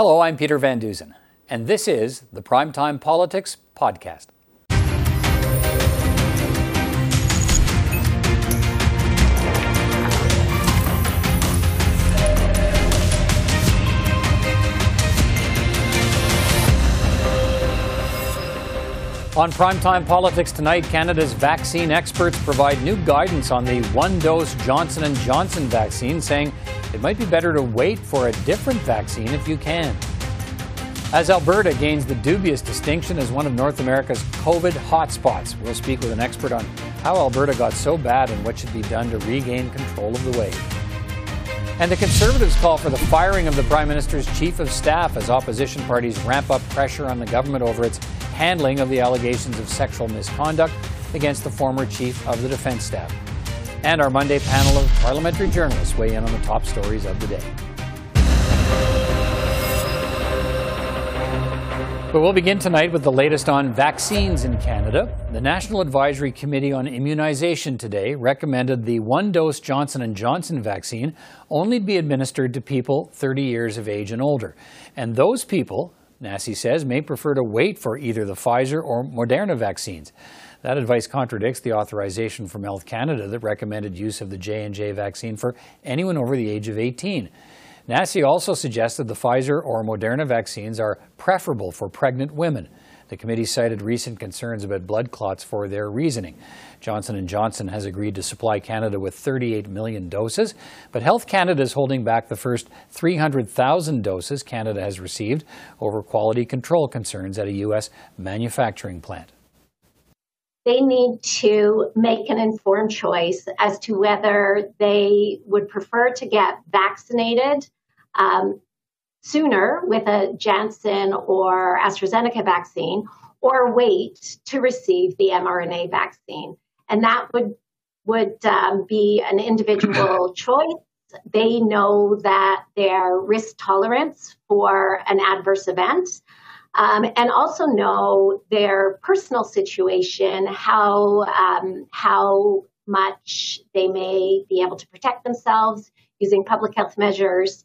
Hello, I'm Peter Van Dusen, and this is the Primetime Politics Podcast. On Primetime Politics tonight, Canada's vaccine experts provide new guidance on the one-dose Johnson & Johnson vaccine, saying it might be better to wait for a different vaccine if you can. As Alberta gains the dubious distinction as one of North America's COVID hotspots, we'll speak with an expert on how Alberta got so bad and what should be done to regain control of the wave. And the Conservatives call for the firing of the Prime Minister's Chief of Staff as opposition parties ramp up pressure on the government over its handling of the allegations of sexual misconduct against the former Chief of the Defence Staff. And our Monday panel of parliamentary journalists weigh in on the top stories of the day. But we'll begin tonight with the latest on vaccines in Canada. The National Advisory Committee on Immunization today recommended the one-dose Johnson & Johnson vaccine only be administered to people 30 years of age and older. And those people NACI says may prefer to wait for either the Pfizer or Moderna vaccines. That advice contradicts the authorization from Health Canada that recommended use of the J&J vaccine for anyone over the age of 18. NACI also suggested the Pfizer or Moderna vaccines are preferable for pregnant women. The committee cited recent concerns about blood clots for their reasoning. Johnson & Johnson has agreed to supply Canada with 38 million doses, but Health Canada is holding back the first 300,000 doses Canada has received over quality control concerns at a U.S. manufacturing plant. They need to make an informed choice as to whether they would prefer to get vaccinated um, sooner with a Janssen or AstraZeneca vaccine or wait to receive the mRNA vaccine. And that would would um, be an individual choice. They know that their risk tolerance for an adverse event, um, and also know their personal situation, how um, how much they may be able to protect themselves using public health measures.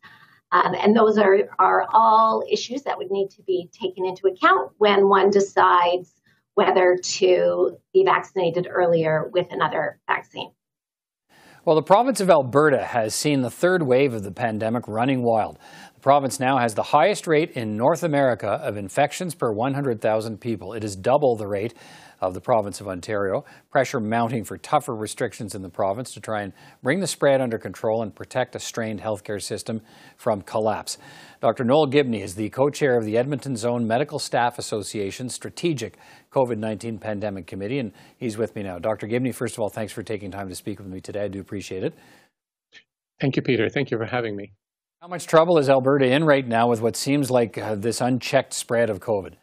Um, and those are, are all issues that would need to be taken into account when one decides whether to be vaccinated earlier with another vaccine. Well, the province of Alberta has seen the third wave of the pandemic running wild. The province now has the highest rate in North America of infections per 100,000 people. It is double the rate of the province of Ontario. Pressure mounting for tougher restrictions in the province to try and bring the spread under control and protect a strained healthcare system from collapse. Dr. Noel Gibney is the co-chair of the Edmonton Zone Medical Staff Association Strategic COVID-19 Pandemic Committee, and he's with me now. Dr. Gibney, first of all, thanks for taking time to speak with me today. I do appreciate it. Thank you, Peter. Thank you for having me. How much trouble is Alberta in right now with what seems like uh, this unchecked spread of COVID?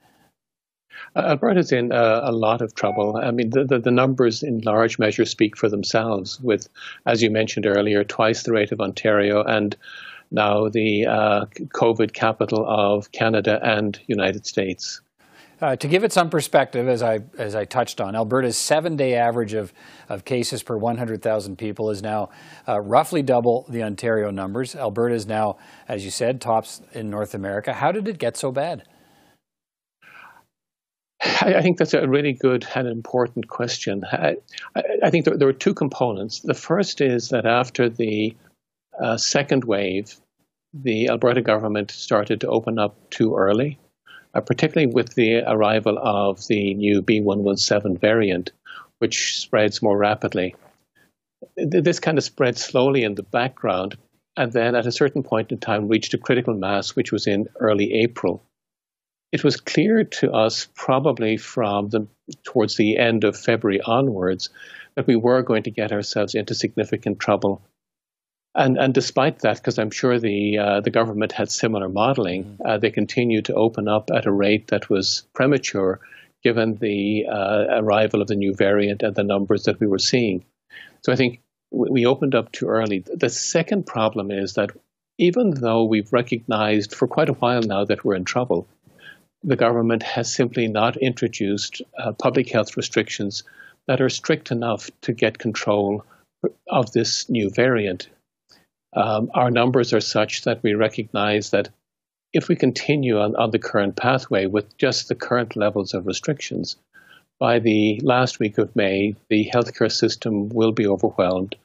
Uh, Alberta's in uh, a lot of trouble. I mean, the, the, the, numbers in large measure speak for themselves, with, as you mentioned earlier, twice the rate of Ontario and now the uh, COVID capital of Canada and United States. Uh, to give it some perspective, as I as I touched on, Alberta's seven-day average of, of cases per 100,000 people is now uh, roughly double the Ontario numbers. Alberta is now, as you said, tops in North America. How did it get so bad? I, I think that's a really good and important question. I, I think there, there, are two components. The first is that after the uh, second wave, the Alberta government started to open up too early, uh, particularly with the arrival of the new B117 variant, which spreads more rapidly. This kind of spread slowly in the background, and then at a certain point in time reached a critical mass, which was in early April it was clear to us, probably from the towards the end of February onwards, that we were going to get ourselves into significant trouble. And and despite that, because I'm sure the uh, the government had similar modeling, mm-hmm. uh, they continued to open up at a rate that was premature, given the uh, arrival of the new variant and the numbers that we were seeing. So I think we opened up too early. The second problem is that even though we've recognized for quite a while now that we're in trouble, the government has simply not introduced uh, public health restrictions that are strict enough to get control of this new variant. Um, our numbers are such that we recognize that if we continue on, on the current pathway with just the current levels of restrictions, by the last week of May, the healthcare system will be overwhelmed,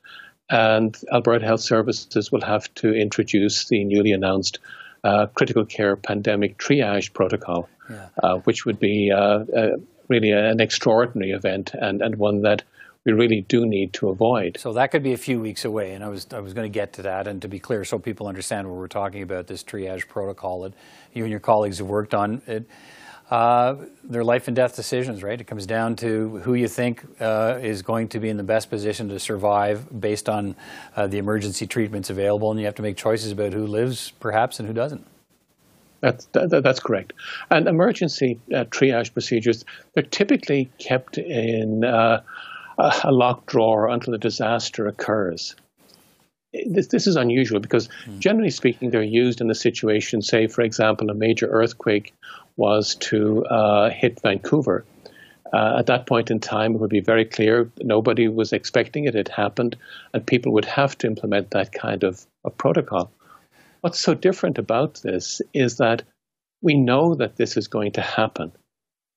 and Alberta Health Services will have to introduce the newly announced uh, critical care pandemic triage protocol, yeah. uh, which would be uh, uh really an extraordinary event and, and one that we really do need to avoid. So that could be a few weeks away, and I was I was going to get to that. And to be clear, so people understand what we're talking about, this triage protocol that you and your colleagues have worked on. It, uh, they're life and death decisions, right? It comes down to who you think uh, is going to be in the best position to survive based on uh, the emergency treatments available, and you have to make choices about who lives, perhaps, and who doesn't. That's, that, that's correct. And emergency uh, triage procedures, they're typically kept in uh, a locked drawer until a disaster occurs. This, this is unusual because, mm. generally speaking, they're used in a situation, say, for example, a major earthquake was to uh, hit Vancouver. Uh, at that point in time, it would be very clear nobody was expecting it. It happened, and people would have to implement that kind of, of protocol. What's so different about this is that we know that this is going to happen.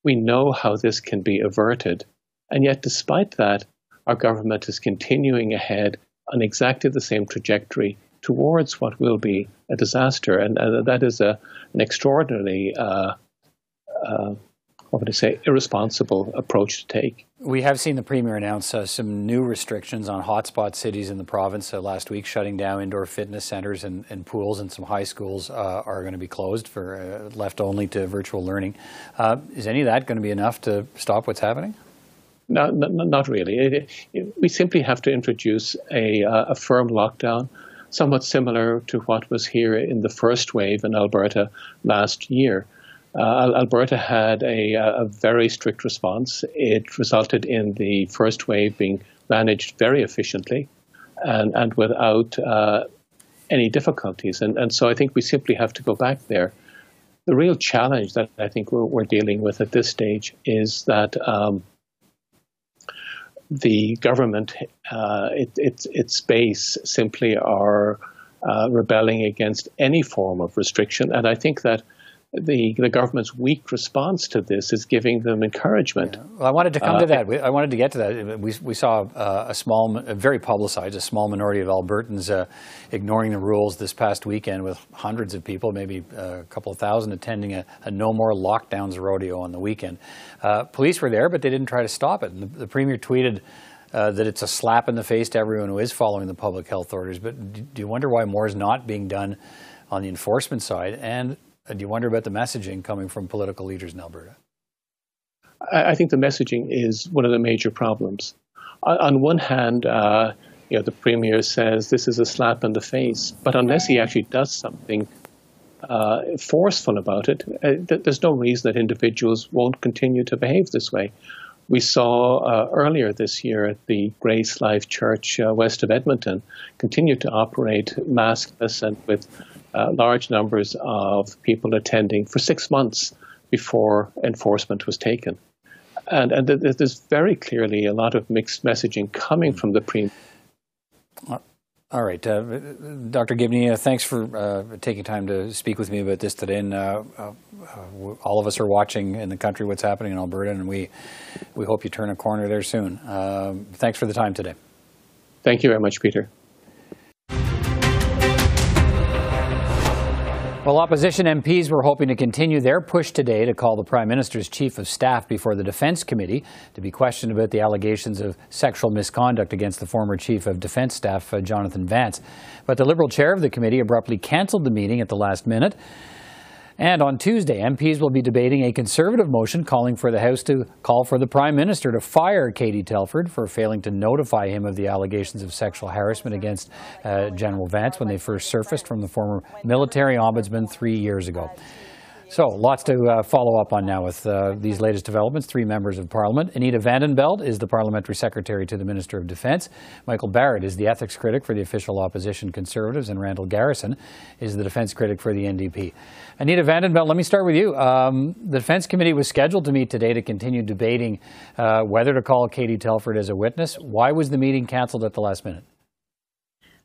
We know how this can be averted. And yet, despite that, our government is continuing ahead on exactly the same trajectory towards what will be a disaster. And uh, that is a, an extraordinarily uh, uh, what would I say, irresponsible approach to take. We have seen the Premier announce uh, some new restrictions on hotspot cities in the province last week, shutting down indoor fitness centres and, and, pools, and some high schools uh, are going to be closed for uh, left only to virtual learning. Is any of that going to be enough to stop what's happening? No, not really. It, it, we simply have to introduce a, uh, a firm lockdown, somewhat similar to what was here in the first wave in Alberta last year. Uh, Alberta had a, a, very strict response. It resulted in the first wave being managed very efficiently and, and without uh, any difficulties. And, and so I think we simply have to go back there. The real challenge that I think we're, we're dealing with at this stage is that um, the government, uh, it, it, its base, simply are uh, rebelling against any form of restriction. And I think that the the government's weak response to this is giving them encouragement. Yeah. Well, I wanted to come uh, to that. I wanted to get to that. We, we saw uh, a small, a very publicized, a small minority of Albertans uh, ignoring the rules this past weekend with hundreds of people, maybe uh, a couple of thousand, attending a, a no more lockdowns rodeo on the weekend. Uh, police were there, but they didn't try to stop it. And the, the premier tweeted. Uh, that it's a slap in the face to everyone who is following the public health orders. But do you wonder why more is not being done on the enforcement side? And do you wonder about the messaging coming from political leaders in Alberta? I think the messaging is one of the major problems. On one hand, uh, you know, the premier says this is a slap in the face, but unless he actually does something uh, forceful about it, uh, th- there's no reason that individuals won't continue to behave this way. We saw uh, earlier this year at the Grace Life Church uh, west of Edmonton continue to operate maskless and with uh, large numbers of people attending for six months before enforcement was taken. And, and there's very clearly a lot of mixed messaging coming from the pre. All right, uh, Dr. Gibney, uh, thanks for uh, taking time to speak with me about this today. And uh, uh, all of us are watching in the country what's happening in Alberta, and we we hope you turn a corner there soon. Um, thanks for the time today. Thank you very much, Peter. Well, opposition MPs were hoping to continue their push today to call the Prime Minister's Chief of Staff before the Defence Committee to be questioned about the allegations of sexual misconduct against the former Chief of Defence Staff, uh, Jonathan Vance. But the Liberal chair of the committee abruptly cancelled the meeting at the last minute. And on Tuesday, MPs will be debating a Conservative motion calling for the House to call for the Prime Minister to fire Katie Telford for failing to notify him of the allegations of sexual harassment against uh, General Vance when they first surfaced from the former military ombudsman three years ago. So, lots to uh, follow up on now with uh, these latest developments. Three members of Parliament. Anita Vandenbeld is the Parliamentary Secretary to the Minister of Defence. Michael Barrett is the ethics critic for the official opposition Conservatives. And Randall Garrison is the defence critic for the NDP. Anita Vandenbeld, let me start with you. Um, the Defence Committee was scheduled to meet today to continue debating uh, whether to call Katie Telford as a witness. Why was the meeting cancelled at the last minute?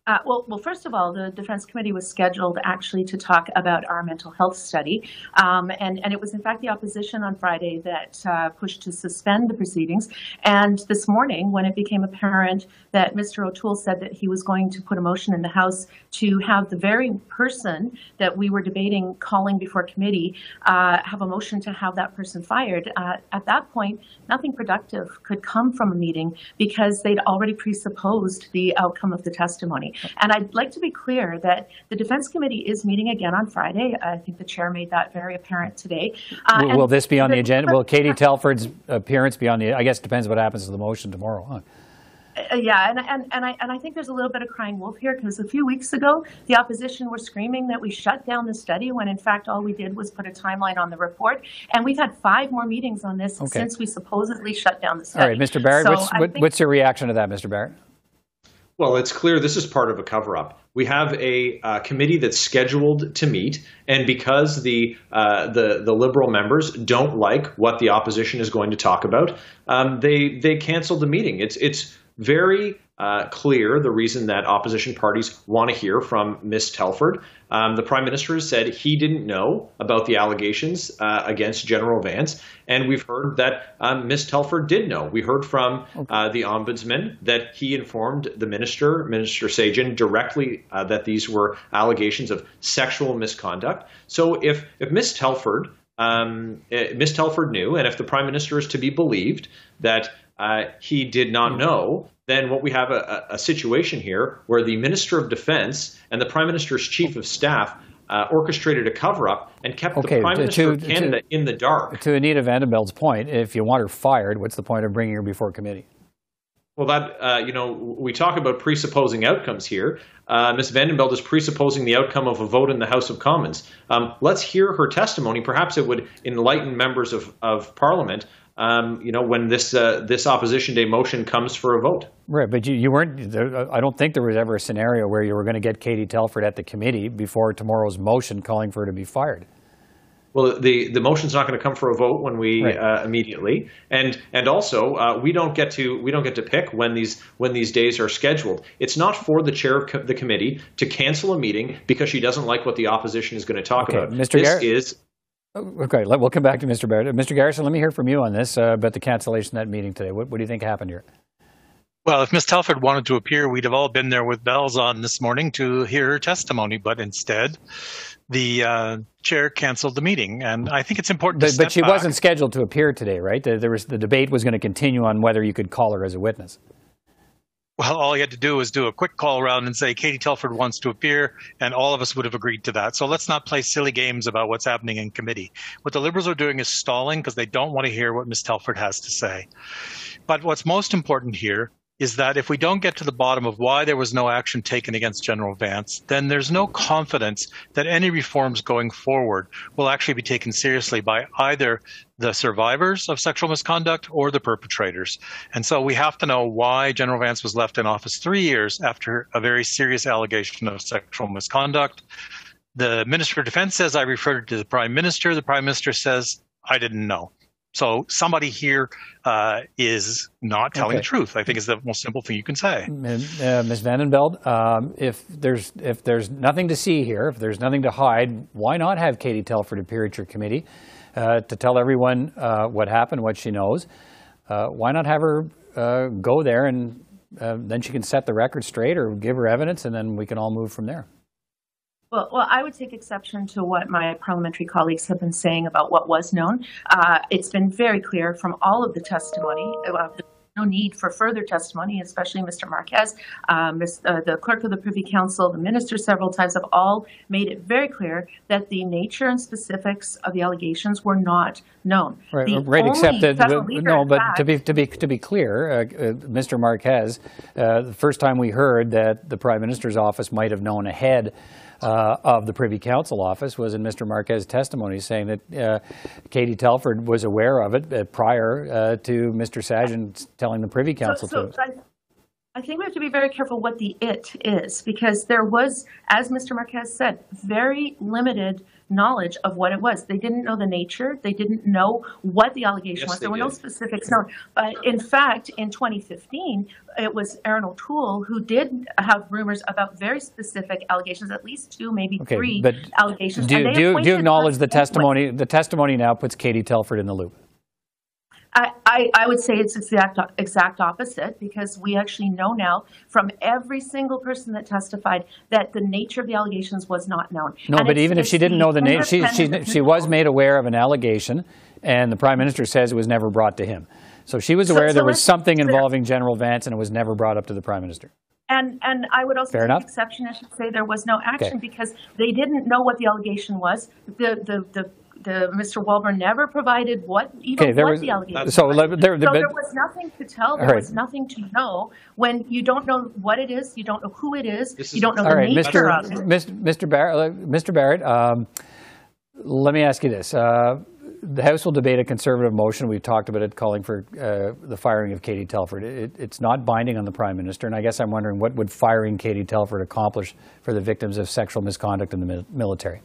Uh, well, well, first of all, the Defense Committee was scheduled actually to talk about our mental health study, um, and and it was in fact the opposition on Friday that uh, pushed to suspend the proceedings. And this morning, when it became apparent that Mr. O'Toole said that he was going to put a motion in the House to have the very person that we were debating calling before committee uh, have a motion to have that person fired, uh, at that point, nothing productive could come from a meeting because they'd already presupposed the outcome of the testimony. And I'd like to be clear that the Defense Committee is meeting again on Friday. I think the chair made that very apparent today. Uh, will, will this be on the, the agenda? Will Katie Telford's appearance be on the? I guess it depends what happens to the motion tomorrow. Huh? Uh, yeah, and, and, and, I, and I think there's a little bit of crying wolf here because a few weeks ago, the opposition were screaming that we shut down the study when in fact all we did was put a timeline on the report. And we've had five more meetings on this okay. since we supposedly shut down the study. All right, Mr. Barrett, so what's, what, what's your reaction to that, Mr. Barrett? Well, it's clear this is part of a cover up. We have a uh, committee that's scheduled to meet, and because the, uh, the the liberal members don't like what the opposition is going to talk about, um, they they canceled the meeting. It's it's very uh, clear the reason that opposition parties want to hear from Ms. Telford. Um, the prime minister has said he didn't know about the allegations uh, against General Vance, and we've heard that um, Ms. Telford did know. We heard from uh, the ombudsman that he informed the minister, Minister Sajjan, directly uh, that these were allegations of sexual misconduct. So if if Ms. Telford um, eh, Ms. Telford knew, and if the prime minister is to be believed that uh, he did not hmm. know, then what we have a, a, situation here where the Minister of Defense and the Prime Minister's Chief of Staff uh, orchestrated a cover up and kept okay, the Prime to, Minister of Canada to, in the dark. To Anita Vandenbeld's point, if you want her fired, what's the point of bringing her before committee? Well, that uh, you know, we talk about presupposing outcomes here. Uh, Ms. Vandenbeld is presupposing the outcome of a vote in the House of Commons. Um, let's hear her testimony. Perhaps it would enlighten members of, of Parliament um, you know, when this uh, this opposition day motion comes for a vote. Right, but you, you weren't. I don't think there was ever a scenario where you were going to get Katie Telford at the committee before tomorrow's motion calling for her to be fired. Well, the the motion's not going to come for a vote when we right. uh, immediately, and and also uh, we don't get to we don't get to pick when these when these days are scheduled. It's not for the chair of co- the committee to cancel a meeting because she doesn't like what the opposition is going to talk okay. about. Mr. This Garrett? is Okay, we'll come back to Mr. Barrett. Mr. Garrison, let me hear from you on this uh, about the cancellation of that meeting today. What, what do you think happened here? Well, if Ms. Telford wanted to appear, we'd have all been there with bells on this morning to hear her testimony. But instead, the uh, chair canceled the meeting, and I think it's important. But, but she back. wasn't scheduled to appear today, right? There was the debate was going to continue on whether you could call her as a witness. Well, all he had to do was do a quick call around and say, Katie Telford wants to appear, and all of us would have agreed to that. So let's not play silly games about what's happening in committee. What the Liberals are doing is stalling because they don't want to hear what Ms. Telford has to say. But what's most important here is that if we don't get to the bottom of why there was no action taken against General Vance, then there's no confidence that any reforms going forward will actually be taken seriously by either the survivors of sexual misconduct or the perpetrators. And so we have to know why General Vance was left in office three years after a very serious allegation of sexual misconduct. The Minister of Defense says I referred to the Prime Minister. The Prime Minister says I didn't know. So somebody here uh, is not telling okay. the truth. I think is the most simple thing you can say. Uh, Ms. Vandenbeld, um, if there's if there's nothing to see here, if there's nothing to hide, why not have Katie Telford appear at your committee uh, to tell everyone uh, what happened, what she knows? Uh, why not have her uh, go there and then she can set the record straight or give her evidence, and then we can all move from there. Well, well, I would take exception to what my parliamentary colleagues have been saying about what was known. Uh, it's been very clear from all of the testimony. Uh, no need for further testimony, especially Mr. Marques. Um, uh, the clerk of the Privy Council, the minister several times have all made it very clear that the nature and specifics of the allegations were not known. Right, right except that no, but to be to be to be clear, uh, uh, Mr. Marques, uh, the first time we heard that the Prime Minister's office might have known ahead uh, of the Privy Council office was in Mr. Marques's testimony, saying that uh, Katie Telford was aware of it uh, prior uh, to Mr. Sajjan telling the Privy Council so, so to. I, I think we have to be very careful what the it is, because there was, as Mr. Marques said, very limited knowledge of what it was. They didn't know the nature. They didn't know what the allegation Yes, was. they There were no specifics known. But in fact, in 2015, it was Erin O'Toole who did have rumors about very specific allegations, at least two, maybe Okay, three but allegations. Do and you, do do you acknowledge the us anyway. testimony? The testimony now puts Katie Telford in the loop. I, I, I would say it's exact exact opposite because we actually know now from every single person that testified that the nature of the allegations was not known. No, And but even if she didn't know the name, she, she, she was made aware of an allegation, and the Prime Minister says it was never brought to him. So she was aware so there was something involving General Vance, and it was never brought up to the Prime Minister. And and I would also Fair take enough. exception. I should say there was no action Okay. because they didn't know what the allegation was. The the the, the Mr. Walbourne never provided what even Okay, there what was the allegation. so was. le- there, So but- there was nothing to tell. There All right. was nothing to know when you don't know what it is. You don't know who it is. This you is- don't know All the right, nature Mr. of it. Mr. Mr. Barrett, uh, Mr. Barrett um, let me ask you this. Uh, the House will debate a conservative motion. We've talked about it, calling for uh, the firing of Katie Telford. It, it's not binding on the Prime Minister, and I guess I'm wondering what would firing Katie Telford accomplish for the victims of sexual misconduct in the mi- military?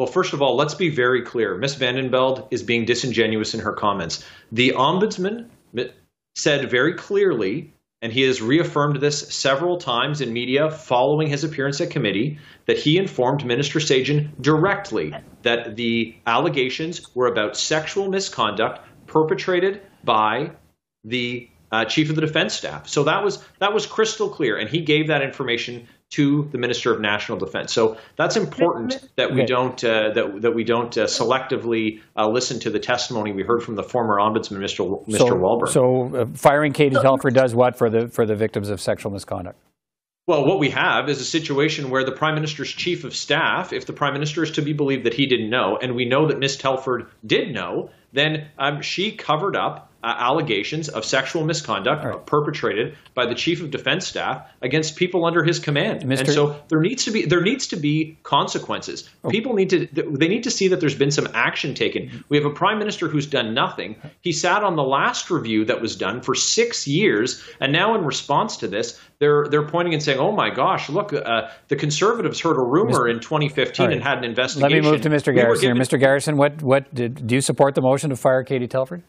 Well, first of all, let's be very clear. Miss Vandenbeld is being disingenuous in her comments. The ombudsman said very clearly, and he has reaffirmed this several times in media following his appearance at committee, that he informed Minister Sajjan directly that the allegations were about sexual misconduct perpetrated by the uh, chief of the defense staff. So that was that was crystal clear, and he gave that information to the Minister of National Defense. So that's important that we don't uh, that that we don't uh, selectively uh, listen to the testimony we heard from the former ombudsman, Mr. W- Mr. So, Walbourne. so uh, firing Katie Telford does what for the for the victims of sexual misconduct? Well, what we have is a situation where the Prime Minister's chief of staff, if the Prime Minister is to be believed that he didn't know, and we know that Miss Telford did know, then um, she covered up uh, allegations of sexual misconduct right. perpetrated by the chief of defense staff against people under his command. Mr. And so there needs to be there needs to be consequences. Oh. People need to they need to see that there's been some action taken. We have a prime minister who's done nothing. He sat on the last review that was done for 6 years and now in response to this they're they're pointing and saying, "Oh my gosh, look, uh, the conservatives heard a rumor in 2015 All right. and had an investigation." Let me move to Mr. Garrison. here. given- Mr. Garrison, what what did, do you support the motion to fire Katie Telford?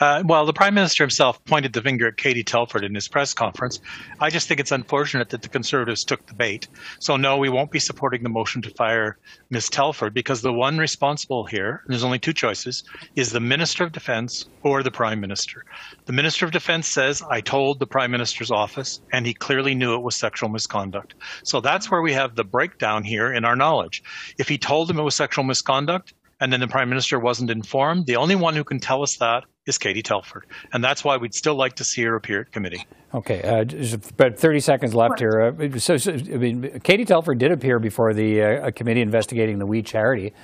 Uh, well, the Prime Minister himself pointed the finger at Katie Telford in his press conference. I just think it's unfortunate that the Conservatives took the bait. So, no, we won't be supporting the motion to fire Ms. Telford because the one responsible here, and there's only two choices, is the Minister of Defense or the Prime Minister. The Minister of Defense says, I told the Prime Minister's office, and he clearly knew it was sexual misconduct. So that's where we have the breakdown here in our knowledge. If he told him it was sexual misconduct, and then the prime minister wasn't informed. The only one who can tell us that is Katie Telford, and that's why we'd still like to see her appear at committee. Okay, uh, just about 30 seconds left here. Uh, so, so, I mean, Katie Telford did appear before the uh, a committee investigating the We Charity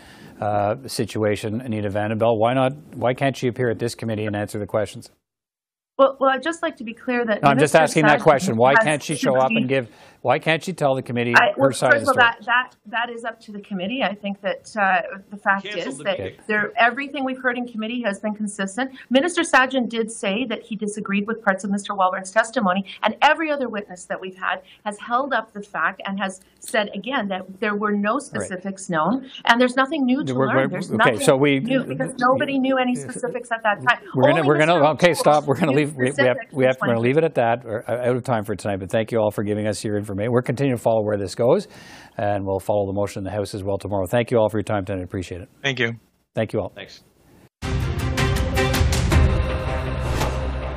uh, situation. Anita Vandenbeld, why not? Why can't she appear at this committee and answer the questions? Well, well, I'd just like to be clear that No, I'm just Minister asking that question. Why can't she show up and give? Why can't she tell the committee I, her well, side first of all, story? that, that that is up to the committee. I think that uh, the fact Cancel is the that there, everything we've heard in committee has been consistent. Minister Sajjan did say that he disagreed with parts of Mr. Walbourne's testimony, and every other witness that we've had has held up the fact and has said again that there were no specifics known, and there's nothing new to We're- we're- learn. There's okay, nothing so we- new because nobody knew any specifics at that time. We're gonna, we're gonna, okay, stop. We're gonna leave. We, we have, we have, we're gonna leave it at that. We're uh, out of time for tonight. But thank you all for giving us your information. We're continuing to follow where this goes, and we'll follow the motion in the House as well tomorrow. Thank you all for your time tonight. I appreciate it. Thank you. Thank you all. Thanks.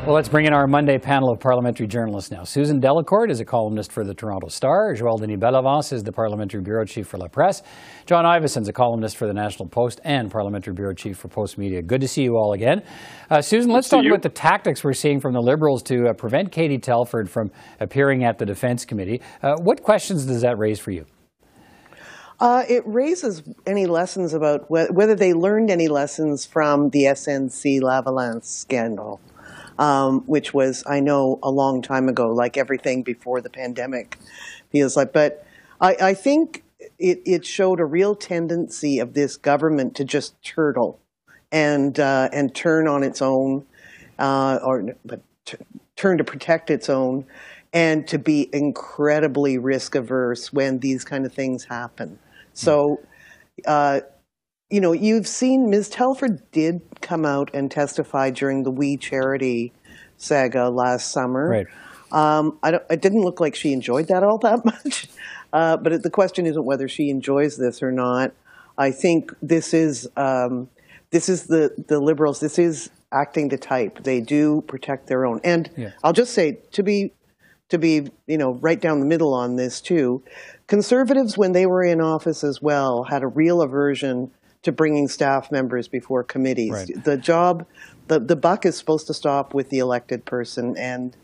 Well, let's bring in our Monday panel of parliamentary journalists now. Susan Delacourt is a columnist for the Toronto Star. Joël Denis Bellavance is the parliamentary bureau chief for La Presse. John Ivison is a columnist for the National Post and parliamentary bureau chief for Postmedia. Good to see you all again. Uh, Susan, let's talk about the tactics we're seeing from the Liberals to uh, prevent Katie Telford from appearing at the Defence Committee. Uh, what questions does that raise for you? Uh, it raises any lessons about whe- whether they learned any lessons from the SNC Lavalin scandal, um, which was, I know, a long time ago, like everything before the pandemic feels like. But I, I think it, it showed a real tendency of this government to just turtle and uh, and turn on its own, uh, or but t- turn to protect its own, and to be incredibly risk averse when these kind of things happen. So uh, you know, you've seen Ms. Telford did come out and testify during the We Charity saga last summer. Right. Um, I don't, it didn't look like she enjoyed that all that much. Uh, but the question isn't whether she enjoys this or not. I think this is um, this is the the liberals. This is acting to type. They do protect their own. And Yeah. I'll just say to be to be you know right down the middle on this too. Conservatives, when they were in office as well, had a real aversion to bringing staff members before committees. Right. The job, the the buck is supposed to stop with the elected person, and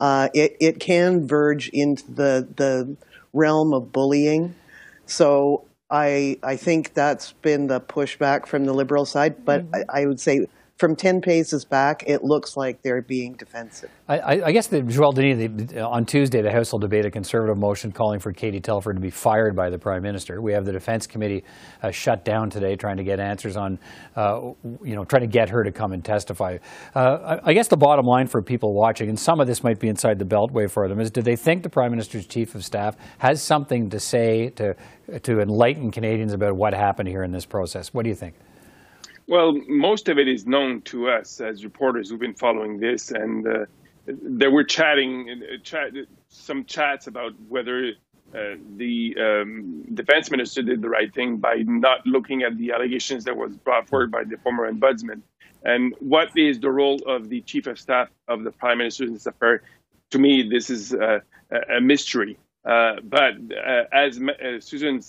uh, it it can verge into the the realm of bullying. So I I think that's been the pushback from the liberal side. But I, I would say from ten paces back, it looks like they're being defensive. I, I- guess the Joel Denis, on Tuesday, the House will debate a conservative motion calling for Katie Telford to be fired by the Prime Minister. We have the Defence Committee uh, shut down today, trying to get answers on, uh, you know, trying to get her to come and testify. Uh, I, I guess the bottom line for people watching, and some of this might be inside the Beltway for them, is do they think the Prime Minister's Chief of Staff has something to say to to enlighten Canadians about what happened here in this process? What do you think? Well, most of it is known to us as reporters who've been following this, and uh, there were chatting, uh, chat, some chats about whether uh, the um, defense minister did the right thing by not looking at the allegations that was brought forward by the former ombudsman, and what is the role of the chief of staff of the prime minister in this affair. To me, this is uh, a mystery. Uh, but uh, as Susan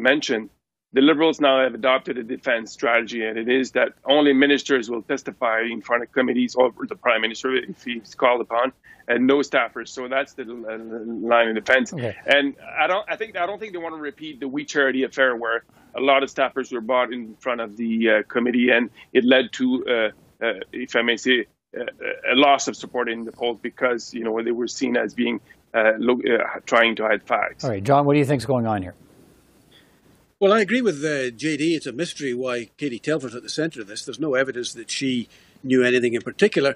mentioned, the Liberals now have adopted a defense strategy, and it is that only ministers will testify in front of committees or the prime minister if he's called upon, and no staffers. So that's the line of defense. Okay. And I don't, I think, I don't think they want to repeat the We Charity affair where a lot of staffers were brought in front of the uh, committee, and it led to, uh, uh, if I may say, uh, a loss of support in the polls because you know they were seen as being uh, uh, trying to hide facts. All right, John, what do you think is going on here? Well, I agree with uh, JD. It's a mystery why Katie Telford's at the centre of this. There's no evidence that she knew anything in particular,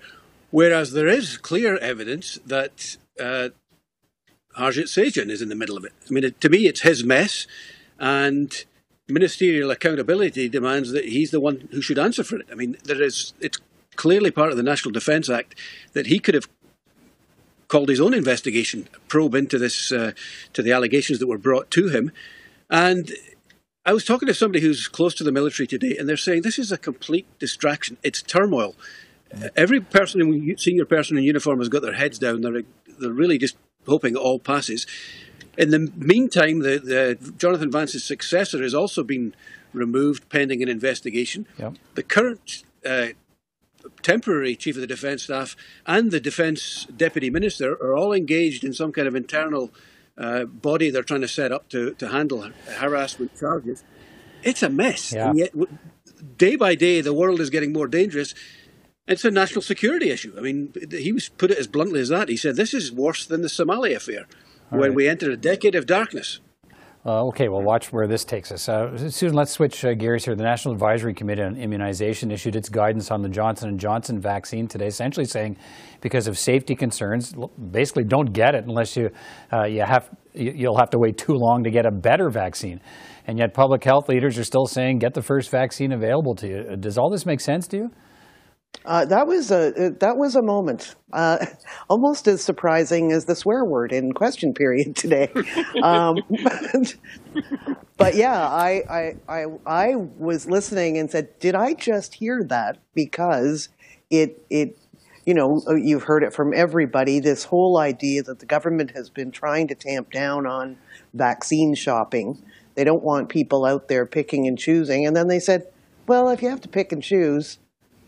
whereas there is clear evidence that uh, Harjit Sajjan is in the middle of it. I mean, it, to me, it's his mess, and ministerial accountability demands that he's the one who should answer for it. I mean, there is it's clearly part of the National Defence Act that he could have called his own investigation probe into this uh, to the allegations that were brought to him, and I was talking to somebody who's close to the military today, and they're saying this is a complete distraction. It's turmoil. Every person, in- senior person in uniform, has got their heads down. They're they're really just hoping it all passes. In the meantime, the, the Jonathan Vance's successor has also been removed pending an investigation. The current uh, temporary chief of the defence staff and the defence deputy minister are all engaged in some kind of internal uh, body they're trying to set up to, to handle harassment charges. It's a mess. Yeah. And yet, day by day, the world is getting more dangerous. It's a national security issue. I mean, he was put it as bluntly as that. He said, This is worse than the Somali affair, when right. we entered a decade of darkness. Uh, okay, well, watch where this takes us. Uh, Susan, let's switch uh, gears here. The National Advisory Committee on Immunization issued its guidance on the Johnson & Johnson vaccine today, essentially saying because of safety concerns, basically don't get it unless you, uh, you have, you- you'll have to wait too long to get a better vaccine. And yet public health leaders are still saying get the first vaccine available to you. Uh, Does all this make sense to you? Uh, that was a uh, that was a moment, uh, almost as surprising as the swear word in question period today. um, but, but yeah, I, I I I was listening and said, did I just hear that? Because it it you know uh, you've heard it from everybody. This whole idea that the government has been trying to tamp down on vaccine shopping. They don't want people out there picking and choosing. And then they said, well, if you have to pick and choose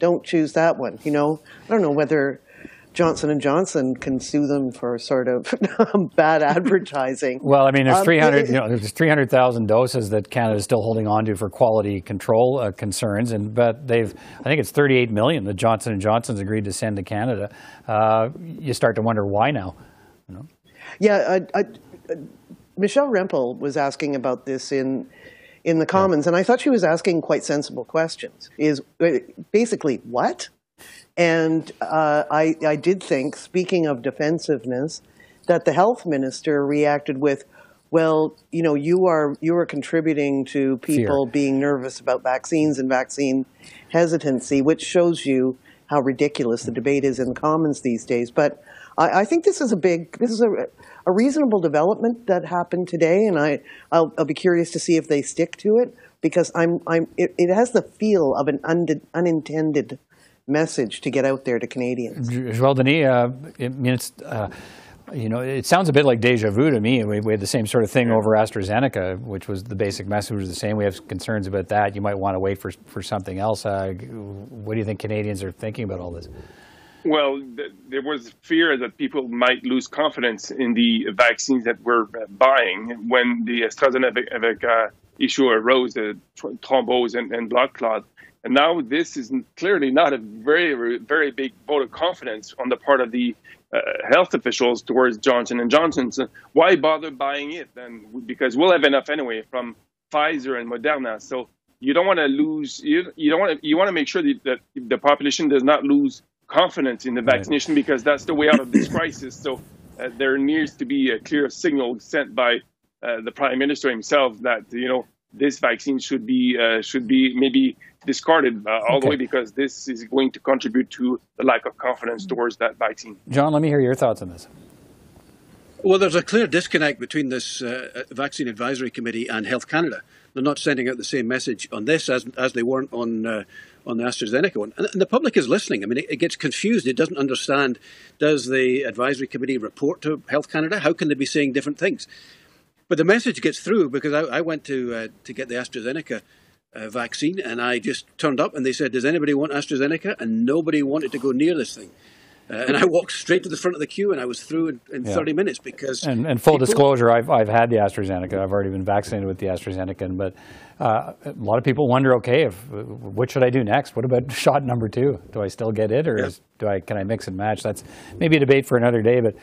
don't choose that one. You know, I don't know whether Johnson and Johnson can sue them for sort of bad advertising. Well, I mean, there's Um, 300, you know, there's 300,000 doses that Canada is still holding on to for quality control uh, concerns, and but they've, I think it's 38 million that Johnson and Johnson's agreed to send to Canada. Uh, you start to wonder why now. Yeah, uh, uh, uh, Michelle Rempel was asking about this in in the Commons, and I thought she was asking quite sensible questions. Is uh, basically what? And uh, I I did think, speaking of defensiveness, that the health minister reacted with, well, you know, you are you are contributing to people Fear. being nervous about vaccines and vaccine hesitancy, which shows you how ridiculous the debate is in the Commons these days. But I, I think this is a big, this is a, a reasonable development that happened today, and I I'll, I'll be curious to see if they stick to it because I'm I'm it, it has the feel of an unde, unintended message to get out there to Canadians. Joel Denis, uh, I mean, it's, uh, you know, it sounds a bit like deja vu to me. We, we had the same sort of thing over AstraZeneca, which was the basic message was the same. We have concerns about that. You might want to wait for for something else. Uh, what do you think Canadians are thinking about all this? Well, th- there was fear that people might lose confidence in the vaccines that we're uh, buying when the AstraZeneca issue arose, the tr- thrombose and, and blood clot. And now this is clearly not a very, very big vote of confidence on the part of the uh, health officials towards Johnson and Johnson. So why bother buying it then? Because we'll have enough anyway from Pfizer and Moderna. So you don't want to lose. You, you don't want to. You want to make sure that, that the population does not lose confidence in the vaccination right. because that's the way out of this crisis. So uh, there needs to be a clear signal sent by uh, the prime minister himself that you know this vaccine should be uh, should be maybe discarded uh, all okay. the way because this is going to contribute to the lack of confidence towards that vaccine. John, let me hear your thoughts on this. Well, there's a clear disconnect between this uh, Vaccine Advisory Committee and Health Canada. They're not sending out the same message on this as, as they weren't on uh, on the AstraZeneca one. And, and, the public is listening. I mean, it, it, gets confused. It doesn't understand. Does the advisory committee report to Health Canada? How can they be saying different things? But the message gets through because I, I went to uh, to get the AstraZeneca uh, vaccine and I just turned up and they said, "Does anybody want AstraZeneca?" And nobody wanted to go near this thing. Uh, and I walked straight to the front of the queue, and I was through in, in yeah. 30 minutes because. And, and full people, disclosure, I've, I've had the AstraZeneca. I've already been vaccinated with the AstraZeneca, but uh, a lot of people wonder, okay, if, what should I do next? What about shot number two? Do I still get it, or yeah. is, do I can I mix and match? That's maybe a debate for another day. But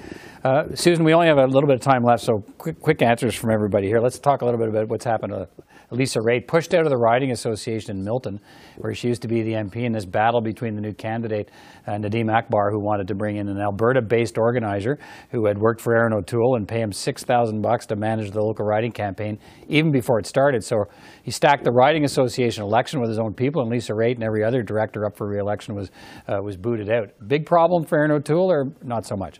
uh, Susan, we only have a little bit of time left, so quick, quick answers from everybody here. Let's talk a little bit about what's happened to Lisa Raitt, pushed out of the riding association in Milton, where she used to be the MP in this battle between the new candidate, uh, Nadeem Akbar, who wanted to bring in an Alberta-based organizer who had worked for Erin O'Toole and pay him 6000 bucks to manage the local riding campaign even before it started. So he stacked the riding association election with his own people, and Lisa Raitt and every other director up for re-election was, uh, was booted out. Big problem for Erin O'Toole, or not so much?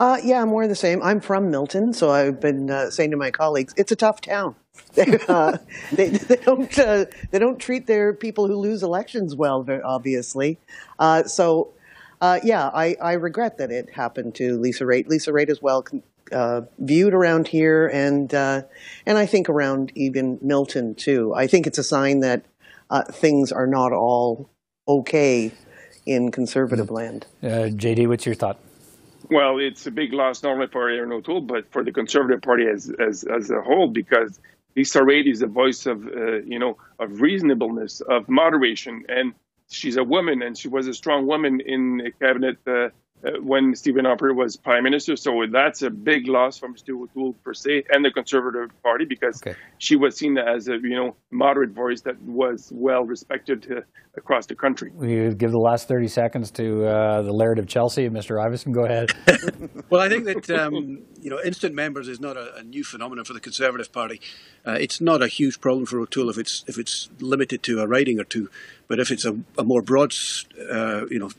Uh, yeah, more of the same. I'm from Milton, so I've been uh, saying to my colleagues, it's a tough town. They, uh, they, they, don't uh, they don't treat their people who lose elections well, obviously. Uh, so, uh, yeah, I, I regret that it happened to Lisa Raitt. Lisa Raitt is well viewed around here, and and I think around even Milton too. I think it's a sign that things are not all okay in conservative mm. land. JD, what's your thought? Well, it's a big loss not only for Erin O'Toole, but for the Conservative Party as as, as a whole, because Lisa Raitt is a voice of uh, you know of reasonableness, of moderation, and she's a woman, and she was a strong woman in the cabinet uh, uh, when Stephen Harper was prime minister. So that's a big loss for Mr. O'Toole per se and the Conservative Party because okay. she was seen as a you know moderate voice that was well respected uh, across the country. We give the last thirty seconds to uh, the Laird of Chelsea, Mr. Ivison. Go ahead. well, I think that um, you know instant members is not a, a new phenomenon for the Conservative Party. Uh, it's not a huge problem for O'Toole if it's if it's limited to a riding or two, but if it's a, a more broad, uh, you know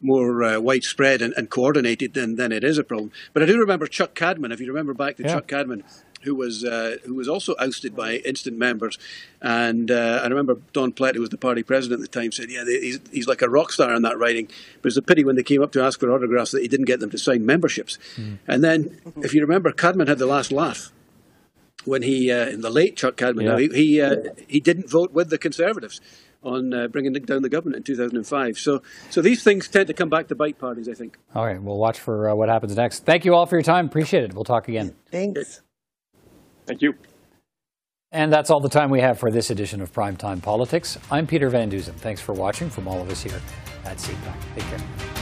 more uh, widespread and, and, coordinated, then then it is a problem. But I do remember Chuck Cadman. If you remember back to yeah. Chuck Cadman, who was uh, who was also ousted by instant members, and uh, I remember Don Plett, who was the party president at the time, said, "Yeah, he's, he's like a rock star in that writing." But it's a pity when they came up to ask for autographs that he didn't get them to sign memberships. Mm. And then, if you remember, Cadman had the last laugh when he, uh, in the late Chuck Cadman, yeah. he he, uh, he didn't vote with the Conservatives on uh, bringing down the government in 2005. So, so these things tend to come back to bite parties, I think. All right, we'll watch for uh, what happens next. Thank you all for your time. Appreciate it. We'll talk again. Thanks. Thank you. And that's all the time we have for this edition of Primetime Politics. I'm Peter Van Dusen. Thanks for watching from all of us here at CPAC. Take care.